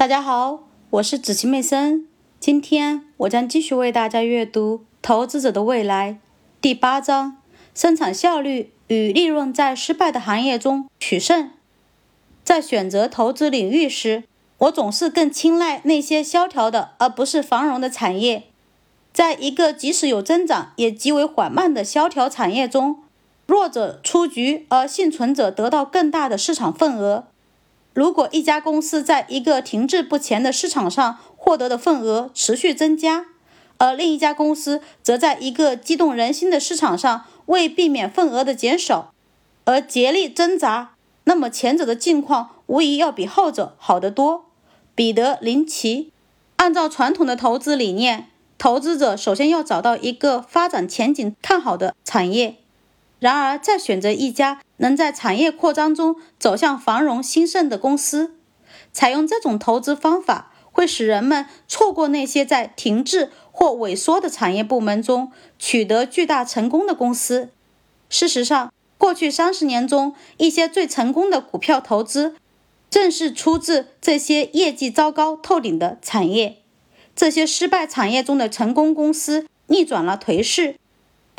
大家好，我是子晴妹森。今天我将继续为大家阅读《投资者的未来》第八章：生产效率与利润在失败的行业中取胜。在选择投资领域时，我总是更青睐那些萧条的，而不是繁荣的产业。在一个即使有增长也极为缓慢的萧条产业中，弱者出局，而幸存者得到更大的市场份额。如果一家公司在一个停滞不前的市场上获得的份额持续增加，而另一家公司则在一个激动人心的市场上为避免份额的减少而竭力挣扎，那么前者的境况无疑要比后者好得多。彼得·林奇，按照传统的投资理念，投资者首先要找到一个发展前景看好的产业。然而，再选择一家能在产业扩张中走向繁荣兴盛的公司，采用这种投资方法，会使人们错过那些在停滞或萎缩的产业部门中取得巨大成功的公司。事实上，过去三十年中，一些最成功的股票投资，正是出自这些业绩糟糕透顶的产业。这些失败产业中的成功公司逆转了颓势。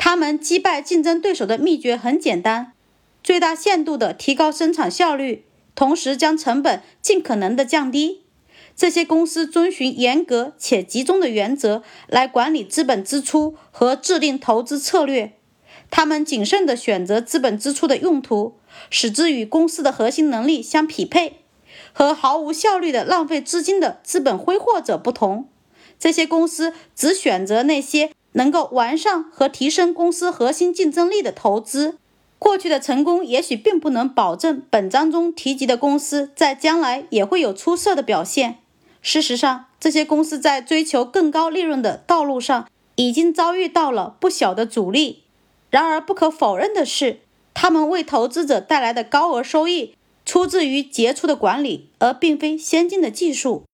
他们击败竞争对手的秘诀很简单：最大限度地提高生产效率，同时将成本尽可能地降低。这些公司遵循严格且集中的原则来管理资本支出和制定投资策略。他们谨慎地选择资本支出的用途，使之与公司的核心能力相匹配。和毫无效率地浪费资金的资本挥霍者不同，这些公司只选择那些。能够完善和提升公司核心竞争力的投资，过去的成功也许并不能保证本章中提及的公司在将来也会有出色的表现。事实上，这些公司在追求更高利润的道路上已经遭遇到了不小的阻力。然而，不可否认的是，他们为投资者带来的高额收益出自于杰出的管理，而并非先进的技术。